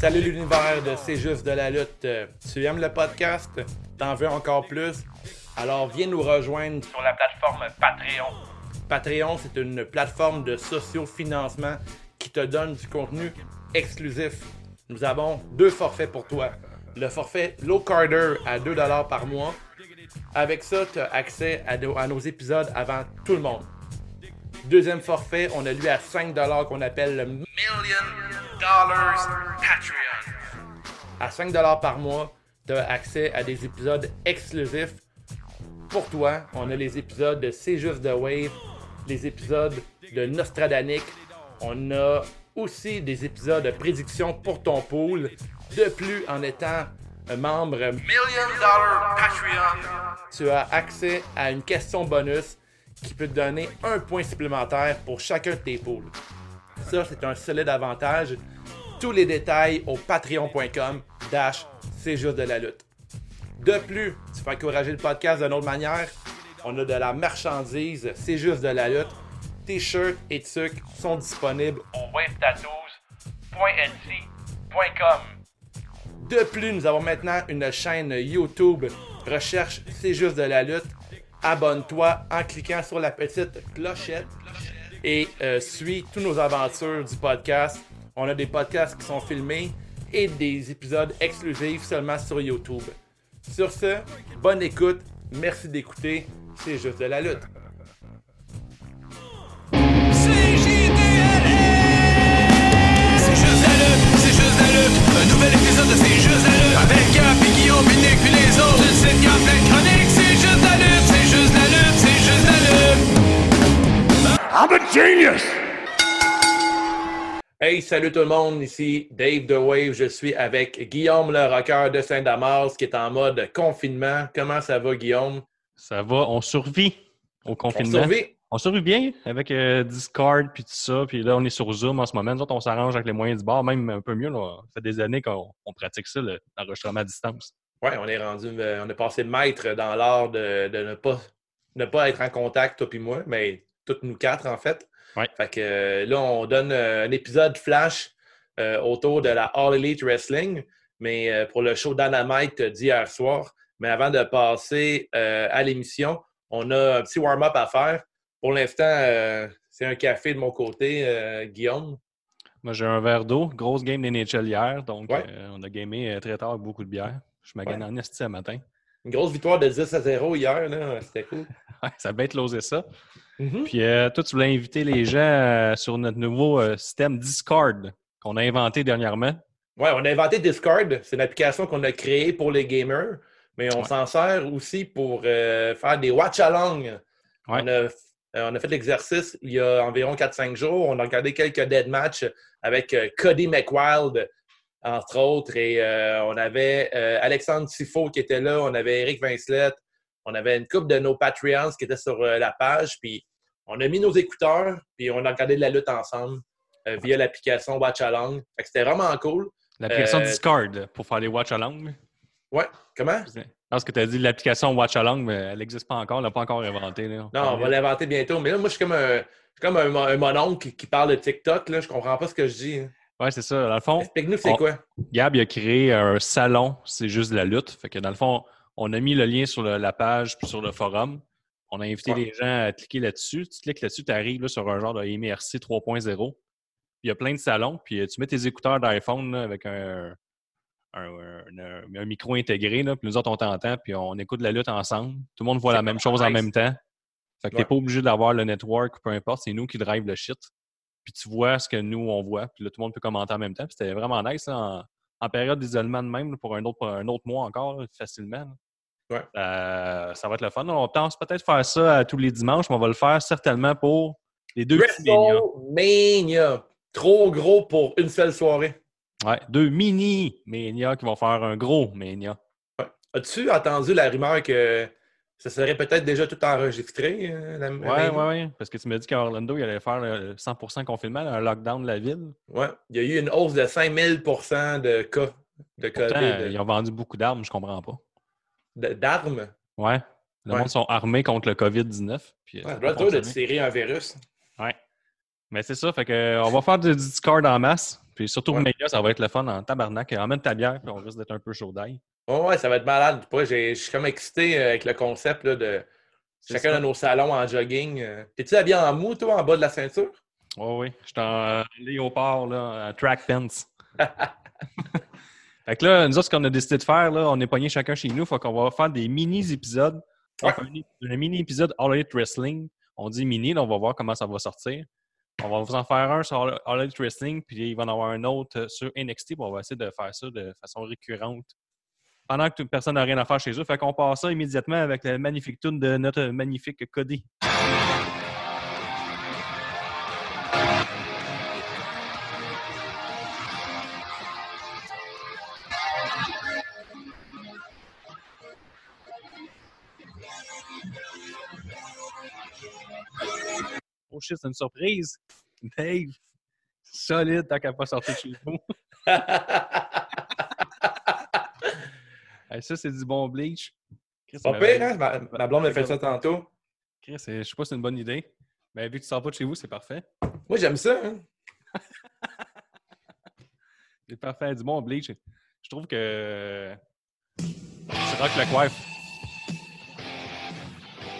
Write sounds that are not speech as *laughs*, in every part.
Salut l'univers de C'est juste de la lutte. Euh, Tu aimes le podcast? T'en veux encore plus? Alors viens nous rejoindre sur la plateforme Patreon. Patreon, c'est une plateforme de socio-financement qui te donne du contenu exclusif. Nous avons deux forfaits pour toi. Le forfait Low Carder à 2$ par mois. Avec ça, tu as accès à, nos- à nos épisodes avant tout le monde. Deuxième forfait, on a lui à 5$ qu'on appelle le Million Dollars Patreon. À 5$ par mois, tu as accès à des épisodes exclusifs pour toi. On a les épisodes de C'est juste de Wave, les épisodes de Nostradanic. On a aussi des épisodes de prédiction pour ton pool. De plus, en étant un membre Million Dollar Patreon, tu as accès à une question bonus qui peut te donner un point supplémentaire pour chacun de tes pools. Ça, c'est un solide avantage. Tous les détails au patreon.com dash c'est juste de la lutte. De plus, tu peux encourager le podcast d'une autre manière. On a de la marchandise, c'est juste de la lutte. T-shirts et trucs sont disponibles au wavetattoos.etsy.com. De plus, nous avons maintenant une chaîne YouTube. Recherche C'est juste de la lutte. Abonne-toi en cliquant sur la petite clochette et euh, suis toutes nos aventures du podcast. On a des podcasts qui sont filmés et des épisodes exclusifs seulement sur YouTube. Sur ce, bonne écoute. Merci d'écouter. C'est juste de la lutte. Un nouvel épisode de C'est juste la lutte. Avec Gap et Guillaume, Binic puis les autres. Y a plein de. I'm a genius! Hey, salut tout le monde, ici Dave The Wave. Je suis avec Guillaume le rocker de Saint-Damas qui est en mode confinement. Comment ça va, Guillaume? Ça va, on survit au On confinement. survit? On survit bien avec euh, Discord puis tout ça. Puis là, on est sur Zoom en ce moment. Nous autres, on s'arrange avec les moyens du bord, même un peu mieux. Là. Ça fait des années qu'on on pratique ça, le- l'enregistrement à distance. Ouais, on est rendu, euh, on est passé maître dans l'art de, de ne pas ne pas être en contact, toi puis moi, mais toutes nous quatre en fait. Ouais. Fait que euh, là, on donne euh, un épisode flash euh, autour de la All Elite Wrestling, mais pour le show Dynamite d'hier soir. Mais avant de passer à l'émission, on a un petit warm-up à faire. Pour l'instant, c'est un café de mon côté, Guillaume. Moi, j'ai un verre d'eau. Grosse game d'NHL hier. Donc, Ouais. euh, on a gamé très tard avec beaucoup de bière. Je me gagne Ouais. en esti ce matin. Une grosse victoire de 10 à 0 hier, c'était cool. *laughs* Ouais, ça va être losé ça. Mhm. Puis, euh, toi, tu voulais inviter les gens euh, sur notre nouveau euh, système Discord qu'on a inventé dernièrement. Ouais, on a inventé Discord. C'est une application qu'on a créée pour les gamers, mais on Ouais. s'en sert aussi pour faire des watch-along. Ouais. On, a, on a fait l'exercice il y a environ 4-5 jours. On a regardé quelques dead matchs avec Cody McWild, entre autres, et on avait Alexandre Tifo qui était là, on avait Eric Vincelette, on avait une couple de nos Patreons qui étaient sur euh, la page, puis on a mis nos écouteurs, puis on a regardé de la lutte ensemble euh, via l'application Watch Along. C'était vraiment cool. L'application Euh, Discord pour faire les watch along. Ouais, comment? Parce que tu as dit l'application watch along, mais elle n'existe pas encore, on l'a pas encore inventée. Non, on va l'inventer bientôt. Mais là, moi, je suis comme un, je suis comme un, mon- un mononcle qui, qui parle de TikTok. Là. Je comprends pas ce que je dis. hein. Ouais, c'est ça. Dans le fond, Explique-nous, c'est on- quoi? Gab il a créé un salon, c'est juste de la lutte. Fait que dans le fond, on a mis le lien sur le- la page puis sur le forum. On a invité Ouais. les gens à cliquer là-dessus. Tu cliques là-dessus, tu arrives sur un genre de MRC 3.0. Puis Il y a plein de salons, puis euh, tu mets tes écouteurs d'iPhone là, avec un, un, un- un micro intégré, là, puis nous autres, on t'entend, puis on écoute la lutte ensemble. Tout le monde voit la même chose en même temps. Fait que Ouais. t'es pas obligé d'avoir le network, peu importe, c'est nous qui drive le shit. Puis tu vois ce que nous, on voit, puis là, tout le monde peut commenter en même temps. Puis c'était vraiment nice, là, en, en période d'isolement de même, là, pour un autre, pour un autre mois encore, là, facilement. Ouais. Euh, ça va être le fun. On pense peut-être faire ça à tous les dimanches, mais on va le faire certainement pour les deux. WrestleMania. Trop gros pour une seule soirée. Ouais, deux mini Mania qui vont faire un gros Mania. As-tu entendu la rumeur que ça serait peut-être déjà tout enregistré? euh, la- Ouais, Mania? ouais, ouais. Parce que tu m'as dit qu'à Orlando, il allait faire le 100% confinement, un lockdown de la ville. Ouais. Il y a eu une hausse de 5000% de cas de Pourtant, COVID, ils ont vendu beaucoup d'armes, je comprends pas. D'armes. Ouais. Le Ouais. monde sont armés contre le COVID-19. Puis, euh, Ouais, dur de tirer un virus. Ouais. Mais c'est ça, fait que euh, on va faire du Discord en masse. Puis surtout, Ouais. Mania, ça va être le fun en tabarnak. Emmène ta bière, puis on risque d'être un peu chaud d'ail. Ouais, ouais, ça va être malade. Je suis comme excité euh, avec le concept là, de chacun ça. de nos salons en jogging. T'es-tu habillé en mou, toi, en bas de la ceinture? Oui, oui. Je suis en euh, léopard, là, en track pants. *laughs* fait que là, nous autres, ce qu'on a décidé de faire, là, on est pognés chacun chez nous. Faut qu'on va faire des mini-épisodes. Un, un mini-épisode All Elite Wrestling. On dit mini, là, on va voir comment ça va sortir. On va vous en faire un sur All Elite Wrestling, puis il va y en avoir un autre euh, sur NXT. puis on va essayer de faire ça de façon récurrente. Pendant que toute personne n'a rien à faire chez eux. Fait qu'on passe ça immédiatement avec la magnifique tune de notre magnifique Cody. Oh shit, c'est une surprise. Dave, solide tant qu'à pas sortir de chez vous. *laughs* Hey, ça, c'est du bon bleach. Chris, Pas ma- pire, hein? Ma, ma blonde a fait ça tantôt. Chris, euh, je sais pas si c'est une bonne idée. Mais vu que tu sors pas de chez vous, c'est parfait. Moi, j'aime ça. Hein? *laughs* C'est parfait. Du bon bleach. Je trouve que. Tu rock le coiffe.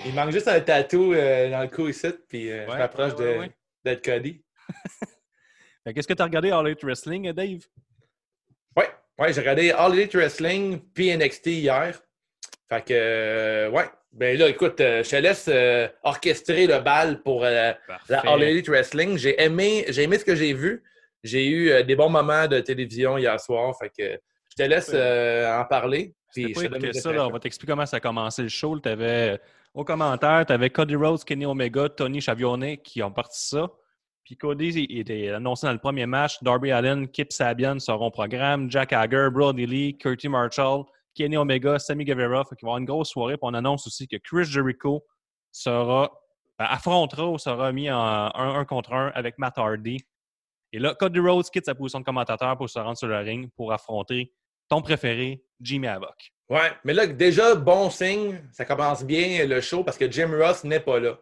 Il manque juste un tatou euh, dans le cou ici, puis euh, je Ouais, m'approche de- ouais. d'être Cody. *laughs* Qu'est-ce que tu as regardé All Elite Wrestling, Dave? Ouais, ouais, j'ai regardé All Elite Wrestling puis NXT hier. Fait que, euh, ouais. Ben là, écoute, euh, je te laisse euh, orchestrer le bal pour euh, la All Elite Wrestling. J'ai aimé, j'ai aimé ce que j'ai vu. J'ai eu euh, des bons moments de télévision hier soir. Fait que je te laisse euh, en parler. Puis pas je te ça, là, on va t'expliquer comment ça a commencé le show. Tu avais au commentaire, tu avais Cody Rhodes, Kenny Omega, Tony Chavione qui ont parti ça. Puis Cody il était annoncé dans le premier match. Darby Allen, Kip Sabian seront au programme. Jack Hager, Brody Lee, Curtis Marshall, Kenny Omega, Sammy Guevara. Fait qu'il va y avoir une grosse soirée. Puis on annonce aussi que Chris Jericho sera, ben, affrontera ou sera mis en 1 contre 1 avec Matt Hardy. Et là, Cody Rhodes quitte sa position de commentateur pour se rendre sur le ring pour affronter ton préféré, Jimmy Havoc. Ouais, mais là, déjà, bon signe. Ça commence bien le show parce que Jim Ross n'est pas là.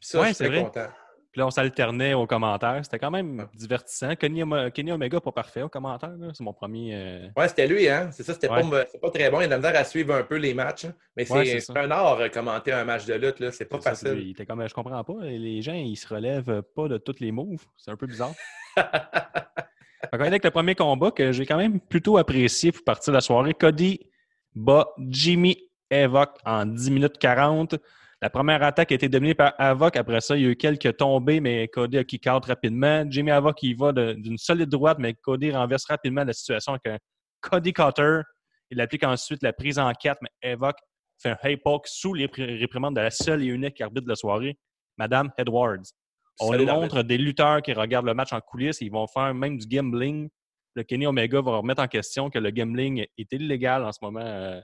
Puis ça, Ouais, je suis c'est très vrai. content. Puis là, on s'alternait aux commentaires. C'était quand même divertissant. Kenny, Om- Kenny Omega, pas parfait aux commentaires. C'est mon premier. euh, Ouais, c'était lui, hein? C'est ça, c'était Ouais. pas, très bon. Il a de la misère à suivre un peu les matchs. hein. Mais c'est Ouais, c'est c'est ça. un art, euh, commenter un match de lutte, là. C'est pas ça, facile. lui, il était comme, je comprends pas. Les gens, ils se relèvent pas de tous les moves. C'est un peu bizarre. *laughs* Fait avec le premier combat que j'ai quand même plutôt apprécié pour partir de la soirée. Cody bat Jimmy Havoc en 10 minutes 40. La première attaque a été dominée par Havoc. Après ça, il y a eu quelques tombées, mais Cody a kick out rapidement. Jimmy Havoc, il va d'une solide droite, mais Cody renverse rapidement la situation avec un Cody Cutter. Il applique ensuite la prise en 4, mais Havoc fait un hey poke sous les réprimandes de la seule et unique arbitre de la soirée, Madame Edwards. On montre des lutteurs qui regardent le match en coulisses. Ils vont faire même du gambling. Le Kenny Omega va remettre en question que le gambling est illégal en ce moment. Euh,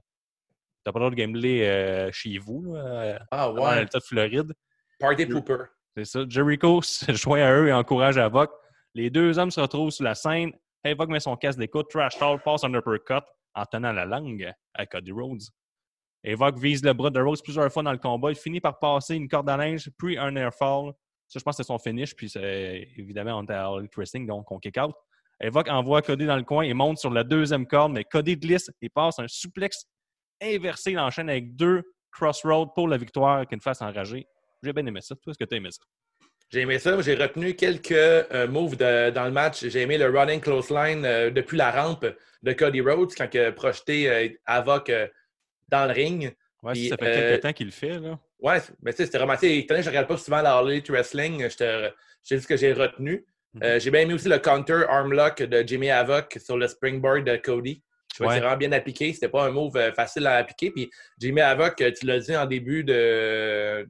T'as pas le droit de gambler euh, chez vous, là, euh, Ah dans ouais. l'État de Floride. Party Pooper. C'est ça. Jericho *laughs* se joint à eux et encourage Havoc. Les deux hommes se retrouvent sur la scène. Havoc met son casque d'écoute. Trash Talk passe un uppercut en tenant la langue à Cody Rhodes. Havoc vise le bras de Rhodes plusieurs fois dans le combat. Il finit par passer une corde à linge, puis un airfall. Ça, je pense que c'est son finish. Puis, évidemment, on était à All Wrestling, donc on kick out. Havoc envoie Cody dans le coin et monte sur la deuxième corde, mais Cody glisse et passe un suplex inversé. Il enchaîne avec deux crossroads pour la victoire avec une face enragée. J'ai bien aimé ça. Toi, est-ce que tu as aimé ça? J'ai aimé ça. J'ai retenu quelques euh, moves de- dans le match. J'ai aimé le running close line euh, depuis la rampe de Cody Rhodes quand il a projeté euh, Avoc dans le ring. Ouais, Puis, ça fait quelques temps qu'il le fait, là. Ouais, mais tu sais, c'était vraiment. tu sais, étant donné que je regarde pas souvent la Elite Wrestling. Je te- j'ai dit ce que j'ai retenu. Mhm. Euh, j'ai bien aimé aussi le counter arm lock de Jimmy Havoc sur le springboard de Cody. Je trouvais Ouais. c'est vraiment bien appliqué. C'était pas un move euh, facile à appliquer. Puis Jimmy Havoc, euh, tu l'as dit en début de,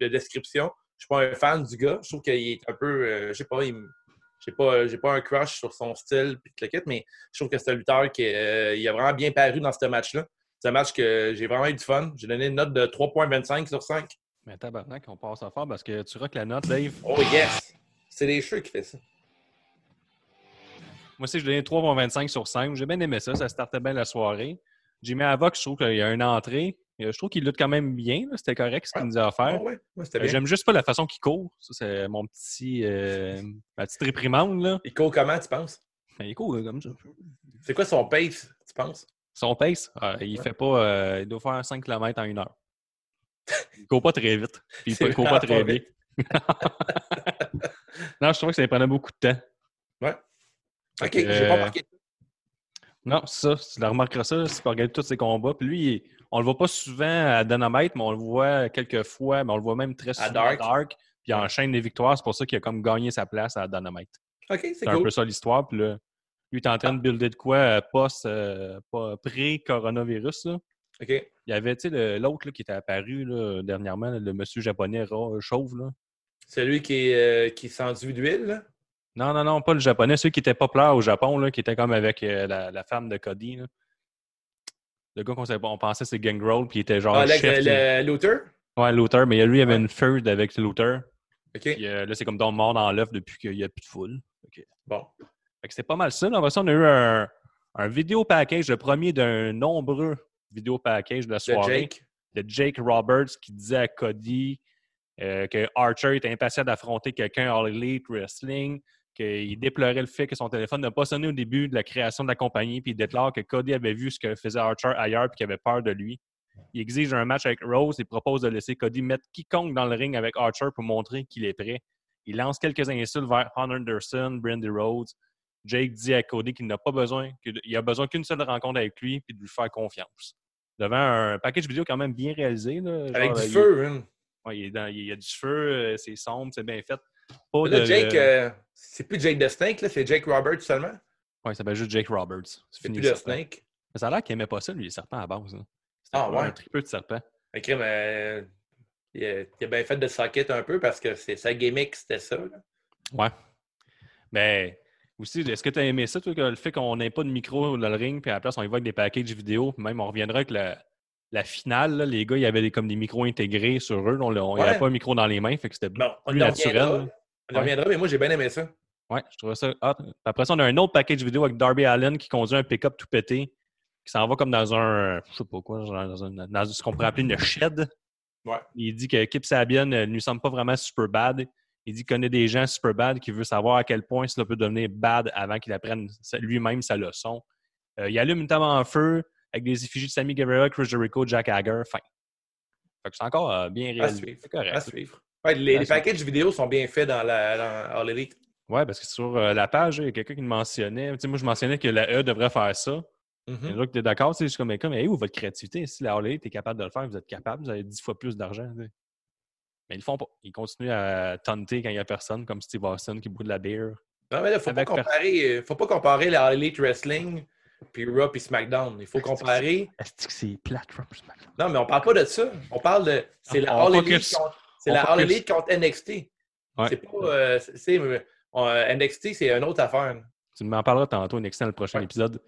de description, je suis pas un fan du gars. Je trouve qu'il est un peu, euh, je sais pas, il j'ai pas, j'ai pas un crush sur son style puis tout le kit, mais je trouve que c'est un lutteur qui euh, il a vraiment bien paru dans ce match-là. C'est un match que j'ai vraiment eu du fun. J'ai donné une note de 3.25 sur 5. Mais tabarnak, on passe à fort parce que tu rock la note, Dave. Oh yes! C'est les cheveux qui fait ça. Moi aussi, je donnais 3,25 sur 5. J'ai bien aimé ça. Ça startait bien la soirée. Jimmy Havoc, je trouve qu'il y a une entrée. Euh, Je trouve qu'il lutte quand même bien. C'était correct ce qu'il nous a Ah offert. ouais, ouais, c'était bien. J'aime juste pas la façon qu'il court. Ça, c'est mon petit, euh, ma petite réprimande. Là. Il court comment, tu penses? Il est cool comme ça. C'est quoi son pace, tu penses? Son pace, euh, il fait pas. euh, il doit faire 5 km en une heure. Il court pas très vite. Puis il *laughs* court pas très bien. *laughs* non, je trouvais que ça lui prenait beaucoup de temps. Ouais. Ok, que, j'ai pas euh, marqué. Non, c'est ça. Tu la remarqueras ça si tu regardes tous ses combats. Puis lui, on le voit pas souvent à Dynamite, mais on le voit quelques fois, mais on le voit même très souvent à Dark. Dark. Puis il enchaîne des victoires. C'est pour ça qu'il a comme gagné sa place à Dynamite. Ok, c'est C'est un cool. peu ça l'histoire. Puis là, lui, il est en train de builder de quoi euh, post, euh, pas pré-coronavirus. là. Ok. Il y avait, tu sais, l'autre qui était apparu là, dernièrement, le monsieur japonais ra- chauve. Là. Celui qui, est, euh, qui s'enduit d'huile, là? Non, non, non, pas le japonais, celui qui était populaire au Japon, là, qui était comme avec euh, la, la femme de Cody. là. Le gars qu'on on pensait c'est Gangrel, puis il était genre Ah, le, chef. le, le Luther? Ouais, Luther, mais lui, il avait une feud avec Luther. Ok. Puis euh, là, c'est comme le mort dans l'œuf depuis qu'il n'y a plus de foule. Bon. Fait que c'était pas mal ça. Là. Après ça, on a eu un, un vidéo package, le premier d'un nombreux vidéo package de la De soirée. Jake. de Jake Roberts qui disait à Cody euh, que Archer était impatient d'affronter quelqu'un All Elite Wrestling, qu'il déplorait le fait que son téléphone n'a pas sonné au début de la création de la compagnie, puis il déclare que Cody avait vu ce que faisait Archer ailleurs puis qu'il avait peur de lui. Il exige un match avec Rose et propose de laisser Cody mettre quiconque dans le ring avec Archer pour montrer qu'il est prêt. Il lance quelques insultes vers Hon Anderson, Brandy Rhodes. Jake dit à Cody qu'il n'a pas besoin, qu'il a besoin qu'une seule rencontre avec lui puis de lui faire confiance. Devant un package vidéo quand même bien réalisé. Là, Avec du il- feu, hein. Ouais, il, est dans- il y a du feu, euh, c'est sombre, c'est bien fait. Pas Là, de- Jake, euh, c'est plus Jake the Snake, là, c'est Jake Roberts seulement? Ouais, il s'appelle juste Jake Roberts. C'est plus le. Snake. Mais ça a l'air qu'il aimait pas ça, lui, les serpents à base. C'était Ah, ouais. un tripeux de serpent. Ok, mais il, a, il a bien fait de socket un peu parce que c'est sa gimmick, c'était ça. là. Ouais. Mais aussi, est-ce que tu as aimé ça, toi, que le fait qu'on n'ait pas de micro dans le ring, puis à la place, on y va avec des packages vidéo, puis même on reviendra avec la, la finale, là, les gars, il y avait des, comme des micros intégrés sur eux. On n'y Ouais. avait pas un micro dans les mains, fait que c'était Bon, plus naturel. On y reviendra, mais moi, j'ai bien aimé ça. Ouais, je trouvais ça hot. Après ça, on a un autre package vidéo avec Darby Allen qui conduit un pick-up tout pété, qui s'en va comme dans un, je sais pas quoi, dans, un- dans ce qu'on pourrait appeler une shed. Ouais. Il dit que Kip Sabian ne lui semble pas vraiment super bad. Il dit qu'il connaît des gens super bad qui veut savoir à quel point cela peut devenir bad avant qu'il apprenne lui-même sa leçon. Euh, il allume une table en feu avec des effigies de Sammy Guevara, Chris Jericho, Jack Hager. Fin. Fait que c'est encore euh, bien À réalisé. suivre. C'est correct. À suivre. Ouais, les, À les suivre. packages vidéo sont bien faits dans la dans All Elite. Ouais, parce que sur euh, la page, il y a quelqu'un qui me mentionnait. Tu moi, je mentionnais que la E devrait faire ça. Il y en a qui étaient d'accord. tu Je suis comme, mais comme, hey, où votre créativité? Si la Harley est capable de le faire, vous êtes capable, vous avez dix fois plus d'argent. tu. Mais ils le font pas. Ils continuent à tenter quand il n'y a personne, comme Steve Austin qui boit de la bière. Non, mais là, faut pas comparer, euh, faut pas comparer la All Elite Wrestling puis Raw puis SmackDown. Il faut comparer. Est-ce que c'est plateforme? Non, mais on parle pas de ça. On parle de. C'est la On All Elite contre, c'est On la All focus. Elite contre NXT. Ouais. C'est pas. euh, c'est- c'est, euh, euh, NXT, c'est une autre affaire. Tu m'en parleras tantôt, Nexon, dans le prochain Ouais. épisode.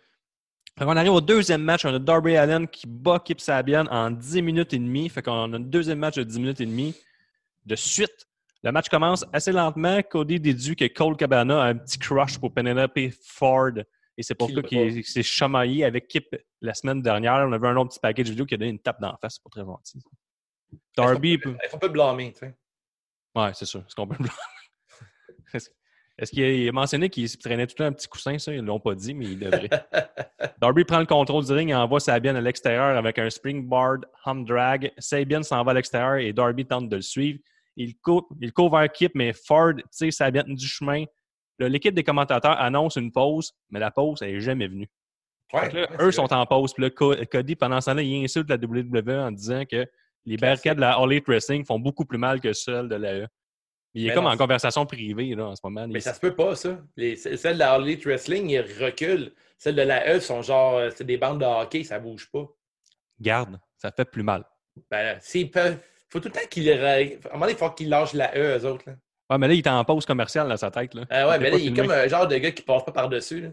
Fait qu'on arrive au deuxième match. On a Darby Allen qui bat Kip Sabian en 10 minutes et demie. Fait qu'on a un deuxième match de 10 minutes et demie. De suite, le match commence assez lentement. Cody déduit que Cole Cabana a un petit crush pour Penelope Ford. Et c'est pour ça l'a qu'il s'est chamaillé avec Kip la semaine dernière. On avait un autre petit package vidéo qui a donné une tape d'en face. C'est pas très gentil. Darby... Il faut pas le blâmer, tu sais. Ouais, c'est sûr. Est-ce qu'on peut le *laughs* Est-ce est-ce qu'il a mentionné qu'il se traînait tout le temps un petit coussin, ça? Ils ne l'ont pas dit, mais il devrait. *laughs* Darby prend le contrôle du ring et envoie Sabian à l'extérieur avec un springboard hum drag. Sabian s'en va à l'extérieur et Darby tente de le suivre. Il court, il court vers Kip, mais Ford tire Sabian du chemin. L'équipe des commentateurs annonce une pause, mais la pause, elle n'est jamais venue. Ouais, là, eux sont en pause. Puis là, Co- Cody, pendant ce temps-là, il insulte la WWE en disant que les barricades de la All Elite Wrestling font beaucoup plus mal que celles de la E. Il est Mais comme non, en conversation privée là, en ce moment. Mais Il- ça se peut pas, ça. Les, celles de la All Elite Wrestling, ils reculent. Celles de la E sont genre, euh, c'est des bandes de hockey, ça bouge pas. Garde, ça fait plus mal. Ben, s'ils peuvent. faut tout le temps qu'ils. À un moment donné, il faut qu'ils lâchent la E, eux autres. Là. Ouais, mais là, il est en pause commerciale dans sa tête. Là. Ah ouais, Il mais là, il est comme un genre de gars qui passe pas par-dessus. là.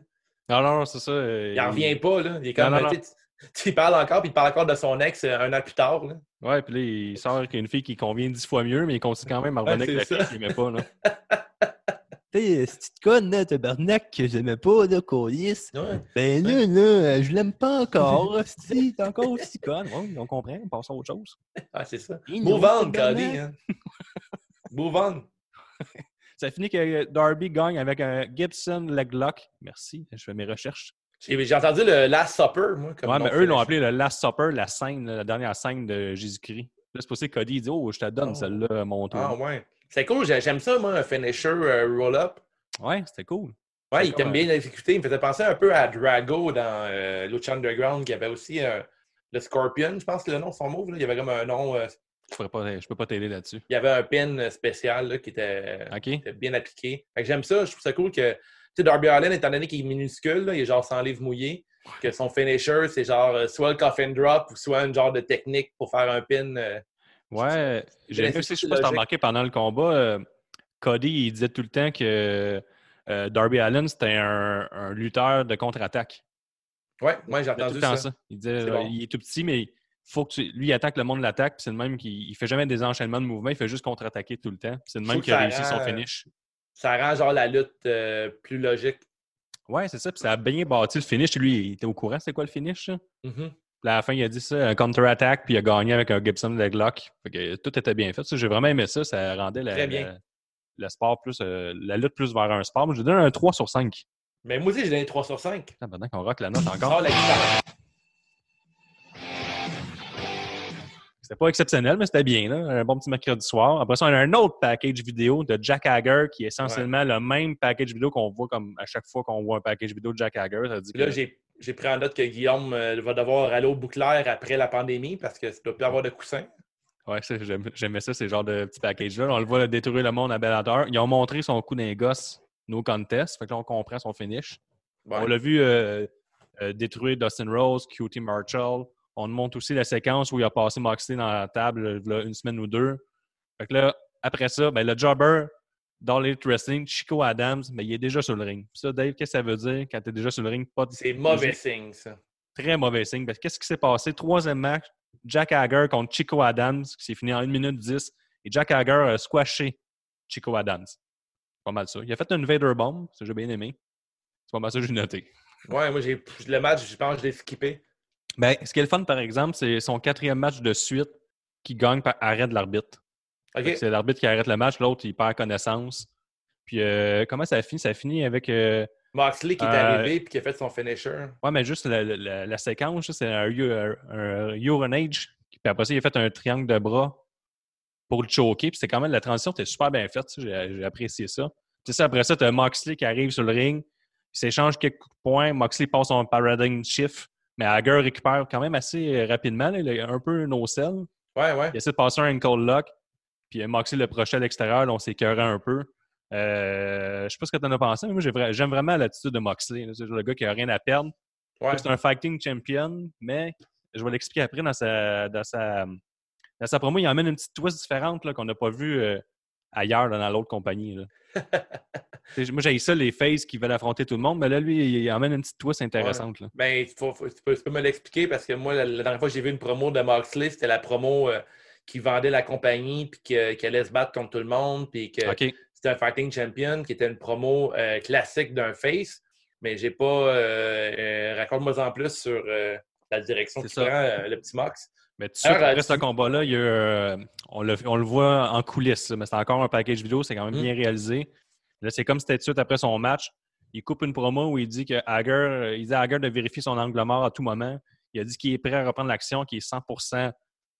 Non, non, non, c'est ça. euh, Il en revient pas, là. Il est comme. Non, non, Il parle encore, puis il parle encore de son ex euh, un an plus tard. Là. Ouais, puis là, il sort avec une fille qui convient dix fois mieux, mais il continue quand même à revenir avec la fille ça. qu'il aimait pas. Là. *laughs* T'sais, cette petite conne, là, tabarnak, que j'aimais pas, là, Colis. Ouais. Ben là, là, je l'aime pas encore, *laughs* si t'es encore aussi conne. Ouais, on comprend, on passe à autre chose. Ah, c'est ça. Move on. Hein. Move on. *laughs* Ça finit que Darby gagne avec un Gibson leg lock. Merci, je fais mes recherches. J'ai entendu le Last Supper, moi. Comme Ouais, mais eux l'ont appelé le Last Supper, la scène, la dernière scène de Jésus-Christ. Là, c'est pour ça que Cody dit Oh, je te donne Oh. celle-là, mon tour. Ah ouais. C'est cool, j'ai- j'aime ça, moi, un finisher euh, roll-up. Ouais, c'était cool. Ouais, il t'aime un- bien l'exécuter. Il me faisait penser un peu à Drago dans euh, Lucha Underground, qui avait aussi euh, le Scorpion, je pense que le nom, son move. là. Il y avait comme un nom. Je, je peux pas t'aider là-dessus. il y avait un pin spécial là, qui était, OK? qui était bien appliqué. J'aime ça. Je trouve ça cool que. Darby Allin, étant donné qu'il est minuscule, là, il est genre sans livre mouillé, que son finisher, c'est genre euh, soit le coffin drop ou soit un genre de technique pour faire un pin. euh, Ouais, j'ai aussi, je sais pas remarqué pendant le combat, euh, Cody, il disait tout le temps que euh, Darby Allen, c'était un, un lutteur de contre-attaque. Ouais, moi j'ai disait tout entendu le temps ça. ça. Il disait, bon. il est tout petit, mais faut que tu- lui, il attaque le monde l'attaque, puis c'est le même qu'il il fait jamais des enchaînements de mouvements, il fait juste contre-attaquer tout le temps. C'est le Je même qui a réussi son rend- finish. Ça rend genre la lutte euh, plus logique. Ouais, c'est ça, puis ça a bien bâti le finish. Lui, il était au courant, c'est quoi le finish? Mhm. Puis à la fin, il a dit ça, un counter-attack, puis il a gagné avec un Gibson leg lock. Fait que tout était bien fait. J'ai vraiment aimé ça. Ça rendait la- le sport plus, euh, la lutte plus vers un sport. Moi, je lui donne un 3 sur 5. Mais moi aussi, j'ai donné 3 sur 5. Attends, Maintenant qu'on rock la note encore. C'était pas exceptionnel, mais c'était bien. Là. Un bon petit mercredi soir. Après ça, on a un autre package vidéo de Jack Hager qui est essentiellement le même package vidéo qu'on voit comme à chaque fois qu'on voit un package vidéo de Jack Hager. Ça dit Puis Là, que- j'ai j'ai pris en note que Guillaume euh, va devoir aller au bouclair après la pandémie parce que ça ne doit plus avoir de coussins. J'aime- j'aimais ça, ces genres de petits packages-là. On le voit détruire le monde à Bellator. Ils ont montré son coup d'un gosse, no contest. Fait que là, on comprend son finish. Ouais. On l'a vu euh, euh, détruire Dustin Rose, QT Marshall. On nous montre aussi la séquence où il a passé Moxley dans la table euh, une semaine ou deux. Fait que là, après ça, ben, le jobber dans l'Elite Wrestling, Chico Adams, mais il est déjà sur le ring. Ça, Dave, qu'est-ce que ça veut dire quand tu es déjà sur le ring? Pas de- C'est mauvais signe, ça. Très mauvais signe. Parce que Qu'est-ce qui s'est passé? Troisième match, Jack Hager contre Chico Adams, qui s'est fini en 1 minute 10. Et Jack Hager a squashé Chico Adams. Pas mal ça. Il a fait une Vader Bomb, ça j'ai bien aimé. C'est pas mal ça que j'ai noté. Ouais, moi, j'ai le match, je pense que je l'ai skippé. Ben, ce qui est le fun, par exemple, c'est son quatrième match de suite qui gagne par arrêt de l'arbitre. C'est l'arbitre qui arrête le match, l'autre, il perd connaissance. Puis, euh, comment ça finit? Ça finit avec. euh, Moxley qui est Euh, arrivé et qui a fait son finisher. Ouais, mais juste la, la- la séquence, c'est un, un, un Urinage. Puis après ça, il a fait un triangle de bras pour le choquer. Puis c'est quand même, la transition était super bien faite. J'ai apprécié ça. Ça, après ça, tu as Moxley qui arrive sur le ring. Il s'échange quelques coups de poing. Moxley passe son paradigm shift. Mais Hager récupère quand même assez euh, rapidement. là. Il a un peu no sell. Ouais, ouais. Il essaie de passer un ankle lock. Puis Moxley le projeté à l'extérieur. on s'écœurait un peu. Euh, je sais pas ce que tu en as pensé, mais moi, vra- j'aime vraiment l'attitude de Moxley. C'est le gars qui a rien à perdre. ouais. C'est un fighting champion, mais je vais l'expliquer après dans sa, dans sa, dans sa promo. Il emmène une petite twist différente qu'on n'a pas vue euh, ailleurs là, dans l'autre compagnie. là. *laughs* Moi, j'ai ça, les phases qui veulent affronter tout le monde, mais là, lui, il emmène une petite twist intéressante. là. Ben, faut- faut- tu, peux, tu peux me l'expliquer parce que moi, la, la dernière fois que j'ai vu une promo de Moxley, c'était la promo euh, qui vendait la compagnie puis que- qui allait se battre contre tout le monde. Puis que c'était un fighting champion qui était une promo euh, classique d'un face. Mais j'ai pas. Euh, Raconte-moi en plus sur la direction qu'il prend, euh, le petit Mox. Mais de suite, Alors, après euh, ce tu- combat-là, il y a, euh, on, le, on le voit en coulisses, mais c'est encore un package vidéo, c'est quand même Mm. bien réalisé. Là, c'est comme si c'était tout après son match. Il coupe une promo où il dit que Hager, euh, il dit à Hager de vérifier son angle mort à tout moment. Il a dit qu'il est prêt à reprendre l'action, qu'il est 100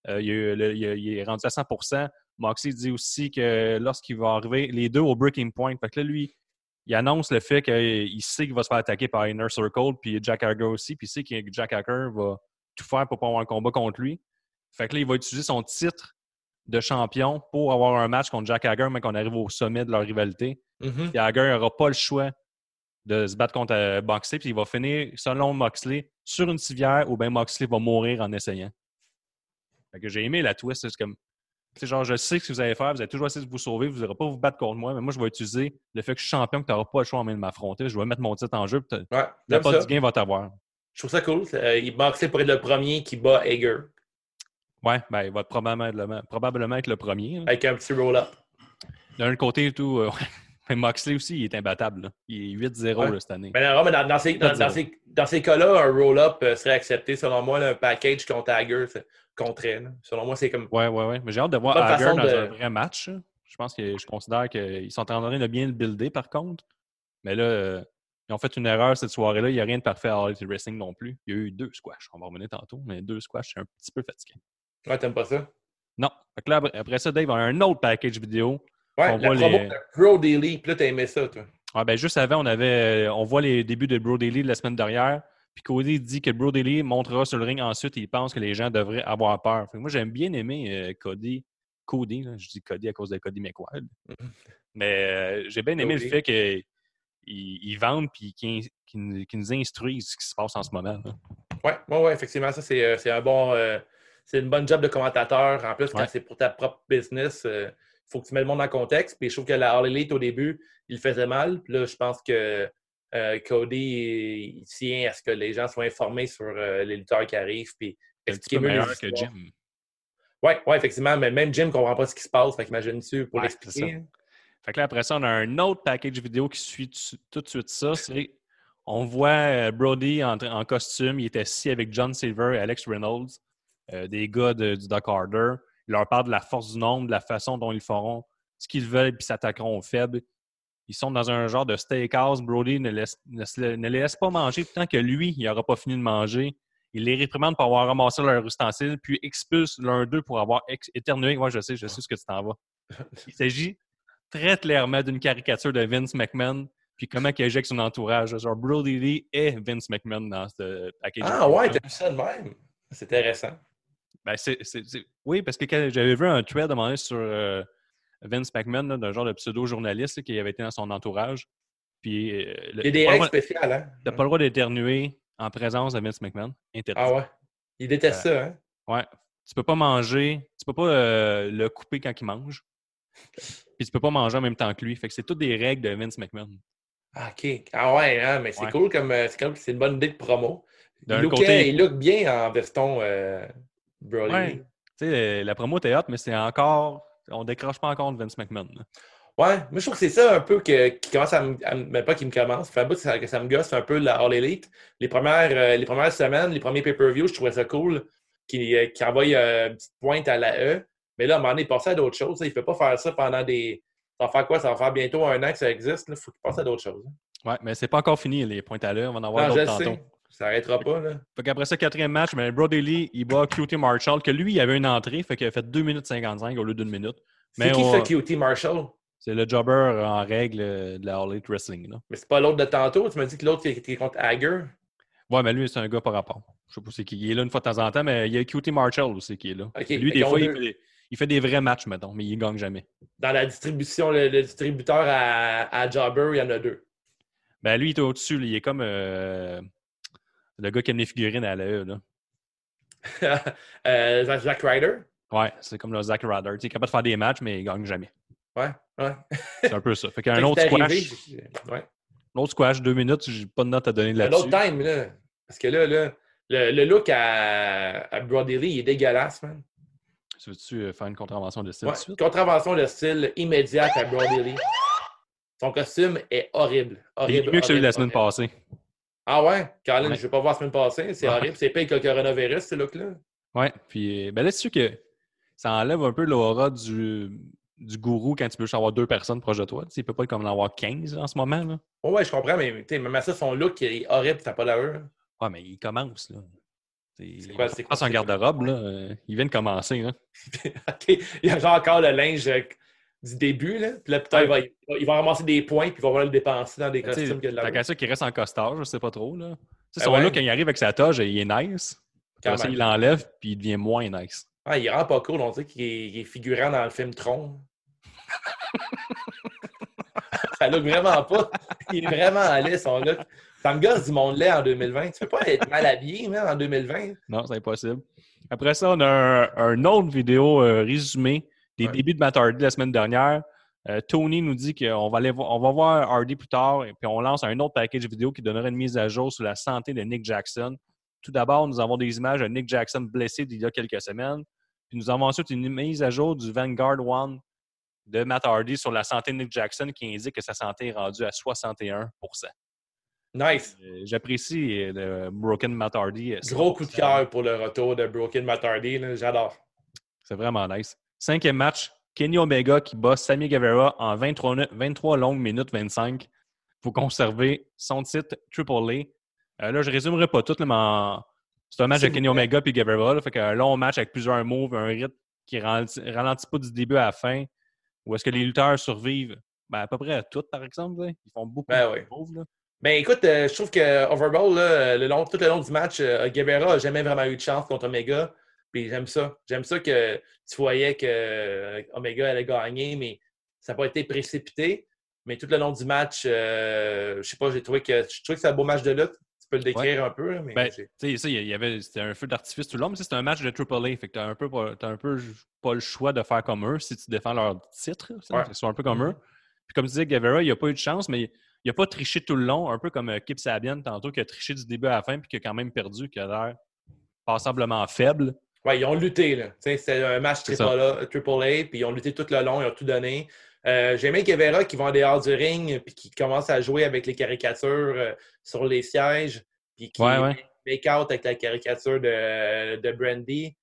euh, il, est- le- il est- rendu à 100% Moxley dit aussi que lorsqu'il va arriver, les deux au breaking point. Fait que là, lui, il annonce le fait qu'il sait qu'il va se faire attaquer par Inner Circle, puis Jack Hager aussi, puis il sait que Jack Hager va tout faire pour pas avoir un combat contre lui. Fait que là, il va utiliser son titre de champion pour avoir un match contre Jack Hager, mais qu'on arrive au sommet de leur rivalité. Puis Hager n'aura pas le choix de se battre contre euh, Moxley, puis il va finir, selon Moxley, sur une civière où ben Moxley va mourir en essayant. Fait que j'ai aimé la twist. C'est comme, sais, genre, je sais ce que vous allez faire, vous allez toujours essayer de vous sauver, vous n'aurez pas vous battre contre moi, mais moi, je vais utiliser le fait que je suis champion, que tu n'auras pas le choix en main de m'affronter. Je vais mettre mon titre en jeu, puis Ouais, la part du gain va t'avoir. Je trouve ça cool. Euh, il Moxley pour être le premier qui bat Hager Ouais, ben, il va probablement, probablement être le premier. là. avec un petit roll-up. D'un côté et tout, euh, mais *laughs* Moxley aussi, il est imbattable. là. Il est 8-0 Ouais. là, cette année. Mais non, mais dans, dans dans ces cas-là, un roll-up euh, serait accepté. Selon moi, là, un package contre Hager compterait. là. Selon moi, c'est comme. Ouais, ouais, ouais. Mais j'ai hâte de voir Hager dans de- un vrai match. Je pense que je considère qu'ils sont en train de bien le builder, par contre. Mais là, euh, ils ont fait une erreur cette soirée-là. Il n'y a rien de parfait à All Elite Wrestling non plus. Il y a eu deux squash. On va revenir tantôt, mais deux squash, c'est un petit peu fatigué. Ouais, t'aimes pas ça? Non. Fait que là, après- ça, Dave a un autre package vidéo. Ouais, On la promo les- de Pro Daily, puis là, t'as aimé ça, toi. Ah, ben, juste avant, on, avait, euh, on voit les débuts de Bro Daily de la semaine dernière. Puis Cody dit que Bro Daily montera sur le ring ensuite et il pense que les gens devraient avoir peur. Fait que moi, j'aime bien aimer euh, Cody. Cody, là, je dis Cody à cause de Cody McWild. *laughs* Mais euh, j'ai bien aimé Cody. le fait qu'ils ils vendent puis qu'ils nous- instruisent ce qui se passe en ce moment. là. Ouais, ouais, effectivement, ça, c'est un bon. euh, c'est une bonne job de commentateur. En plus, quand Ouais. c'est pour ta propre business, faut que tu mettes le monde en contexte. Puis je trouve que la All Elite, au début, il le faisait mal. Puis là, je pense que euh, Cody, tient à ce que les gens soient informés sur euh, les lutteurs qui arrivent. Puis expliquer mieux meilleur que. Jim? Ouais, ouais, effectivement. Mais même Jim ne comprend pas ce qui se passe. Fait qu'imagine-tu pour Ouais, l'expliquer. hein? Fait que là, après ça, on a un autre package vidéo qui suit tout de suite ça. C'est on voit euh, Brody en, en costume. Il était assis avec John Silver et Alex Reynolds, euh, des gars de- du Doc Harder. Il leur parle de la force du nombre, de la façon dont ils feront ce qu'ils veulent puis s'attaqueront aux faibles. Ils sont dans un genre de steakhouse. Brody ne, laisse- ne ne les laisse pas manger tant que lui, il n'aura pas fini de manger. Il les réprimande pour avoir ramassé leur ustensile, puis expulse l'un d'eux pour avoir éternué. Moi, je sais, je sais ce que tu t'en vas. *laughs* Il s'agit très clairement d'une caricature de Vince McMahon, puis comment il avec son entourage. Genre, Brody Lee est Vince McMahon dans ce package. Ah ouais, t'as vu ça de même? C'est intéressant. Ben, c'est- Oui, parce que j'avais vu un thread à un moment donné sur euh, Vince McMahon, d'un genre de pseudo-journaliste qui avait été dans son entourage. Puis, euh, le- Il y a des règles spéciales, hein? T'as pas le droit d'éternuer en présence de Vince McMahon. Interdit. Ah ouais? Il déteste ça, hein? Ouais. Tu peux pas manger, tu peux pas euh, le couper quand il mange. Puis tu peux pas manger en même temps que lui. Fait que c'est toutes des règles de Vince McMahon. Ah, OK. Ah ouais, hein, mais c'est Ouais. cool comme euh, c'est une bonne idée de promo. Il D'un lookait- côté- il look bien en veston euh, Brody. Ouais. Lee. Tu sais, euh, la promo était hot, mais c'est encore. On décroche pas encore de Vince McMahon. là. Ouais, moi je trouve que c'est ça un peu que, qui commence à me. me- ben, pas qui me commence, fait un bout que ça, que ça me gosse un peu la All Elite. Les premières, euh, les premières semaines, les premiers pay-per-view, je trouvais ça cool qui, euh, qui envoie euh, une petite pointe à la E. Mais là, à un moment donné, il à d'autres choses. Il ne fait pas faire ça pendant des. Ça va faire quoi? Ça va faire bientôt un an que ça existe. Il faut qu'il passe à d'autres choses. Ouais, mais c'est pas encore fini, les points à l'heure. On va en avoir d'autres tantôt. Ça n'arrêtera pas. Là. Fait qu'après ça, quatrième match, mais Brody Lee, il bat QT Marshall, que lui, il avait une entrée, fait qu'il a fait 2 minutes 55 au lieu d'une minute. C'est qui on- ça, QT Marshall? C'est le jobber en règle euh, de la All Elite Wrestling. Là. Mais c'est pas l'autre de tantôt? Tu m'as dit que l'autre qui était contre Hager? Ouais, mais lui, c'est un gars par rapport. Je sais pas c'est qui. Il est là une fois de temps en temps, mais il y a QT Marshall aussi qui est là. Lui, des fois, il fait, des, il fait des vrais matchs, mettons, mais il gagne jamais. Dans la distribution, le, le distributeur à, à Jobber, il y en a deux. Ben lui, il est au-dessus. Il est comme euh, le gars qui aime les figurines à la E. Là. *laughs* Euh, Zack- Zack Ryder? Ouais, c'est comme le Zack Ryder. Il est capable de faire des matchs, mais il gagne jamais. Ouais, ouais. C'est un peu ça. Fait qu'un autre squash, arrivé, ouais. un autre squash, deux minutes, j'ai pas de note à donner Un là-dessus. autre time, là. Parce que là, là le, le look à, à Brody Lee, il est dégueulasse, man. Tu veux-tu euh, faire une contravention de style Ouais, de? Contravention de style immédiate à Brody Lee. Son costume est horrible. Il horrible est mieux que celui de la semaine horrible. passée. Ah ouais? Caroline, Ouais. je ne vais pas voir la semaine passée. C'est horrible. C'est pire que le coronavirus, ce look-là. Ouais, puis euh, ben là, c'est sûr que ça enlève un peu l'aura du, du gourou quand tu peux juste avoir deux personnes proches de toi. Tu sais, il peut pas comme en avoir 15 en ce moment. Là. Ouais, ouais, je comprends, mais même à ça, son look est horrible, t'as pas l'heure. Ouais, mais il commence. Là. C'est quoi- c'est quoi- quoi? garde-robe, là. euh, il vient de commencer. Là. *laughs* OK. Il y a genre encore le linge euh, du début, là. Puis là, putain, il, va, il va- il va ramasser des points, puis il va vraiment le dépenser dans des sais, costumes que de la Tant qu'à ça qu'il reste en costard, je sais pas trop. Là. Sais, Ah son look, quand il arrive avec sa toge, il est nice. Quand ça, même. il l'enlève, puis il devient moins nice. Ah, il rend pas cool, on dirait qu'il est, figurant dans le film Tron. *laughs* ça look vraiment pas. Il est vraiment laid, son look. Ça me gosse du monde laid en 2020. Tu peux pas être mal habillé, man, en 2020. Non, c'est impossible. Après ça, on a un, un autre vidéo euh, résumé des Ouais. débuts de Matt Hardy la semaine dernière. Euh, Tony nous dit qu'on va aller vo- on va voir Hardy plus tard et puis on lance un autre package vidéo qui donnerait une mise à jour sur la santé de Nick Jackson. Tout d'abord, nous avons des images de Nick Jackson blessé d'il y a quelques semaines. Puis nous avons ensuite une mise à jour du Vanguard One de Matt Hardy sur la santé de Nick Jackson qui indique que sa santé est rendue à 61% Nice. Euh, J'apprécie euh, le Broken Matt Hardy. Gros coup de 100%. cœur pour le retour de Broken Matt Hardy. J'adore. C'est vraiment nice. Cinquième match, Kenny Omega qui bat Sammy Guevara en 23, ne- 23 longues minutes 25 pour conserver son titre Triple A. Euh, là, je résumerai pas tout, là, mais c'est un match de Kenny. Omega puis Guevara. Là, fait qu'un long match avec plusieurs moves, un rythme qui ralentit, ralentit pas du début à la fin. Ou est-ce que les lutteurs survivent? Ben, à peu près à toutes, par exemple. là. Ils font beaucoup Ben de oui. moves. là. Ben écoute, euh, je trouve que Overball, là, le long, tout le long du match, euh, Guevara n'a jamais vraiment eu de chance contre Omega. Puis j'aime ça. J'aime ça que tu voyais que euh, Omega allait gagner, mais ça n'a pas été précipité. Mais tout le long du match, euh, je sais pas, j'ai trouvé que je trouve que c'est un beau match de lutte. Tu peux le décrire un peu, mais Ben, j'ai- tu sais, ça, il y avait, c'était un feu d'artifice tout le long, mais c'était un match de Triple A. Fait que t'as un, peu, un peu pas le choix de faire comme eux si tu défends leur titre. Ouais. Ils sont un peu comme eux. Puis comme tu disais, Guevara, il n'a pas eu de chance, mais il n'a pas triché tout le long, un peu comme euh, Kip Sabian tantôt, qui a triché du début à la fin, puis qui a quand même perdu, qui a l'air passablement faible. Ouais, ils ont lutté. là. C'était un match C'est triple A, triple A, puis ils ont lutté tout le long, ils ont tout donné. Euh, J'ai aimé Guevara qui va en dehors du ring, puis qui commence à jouer avec les caricatures euh, sur les sièges, puis qui Ouais, ouais. make out avec la caricature de, de Brandy.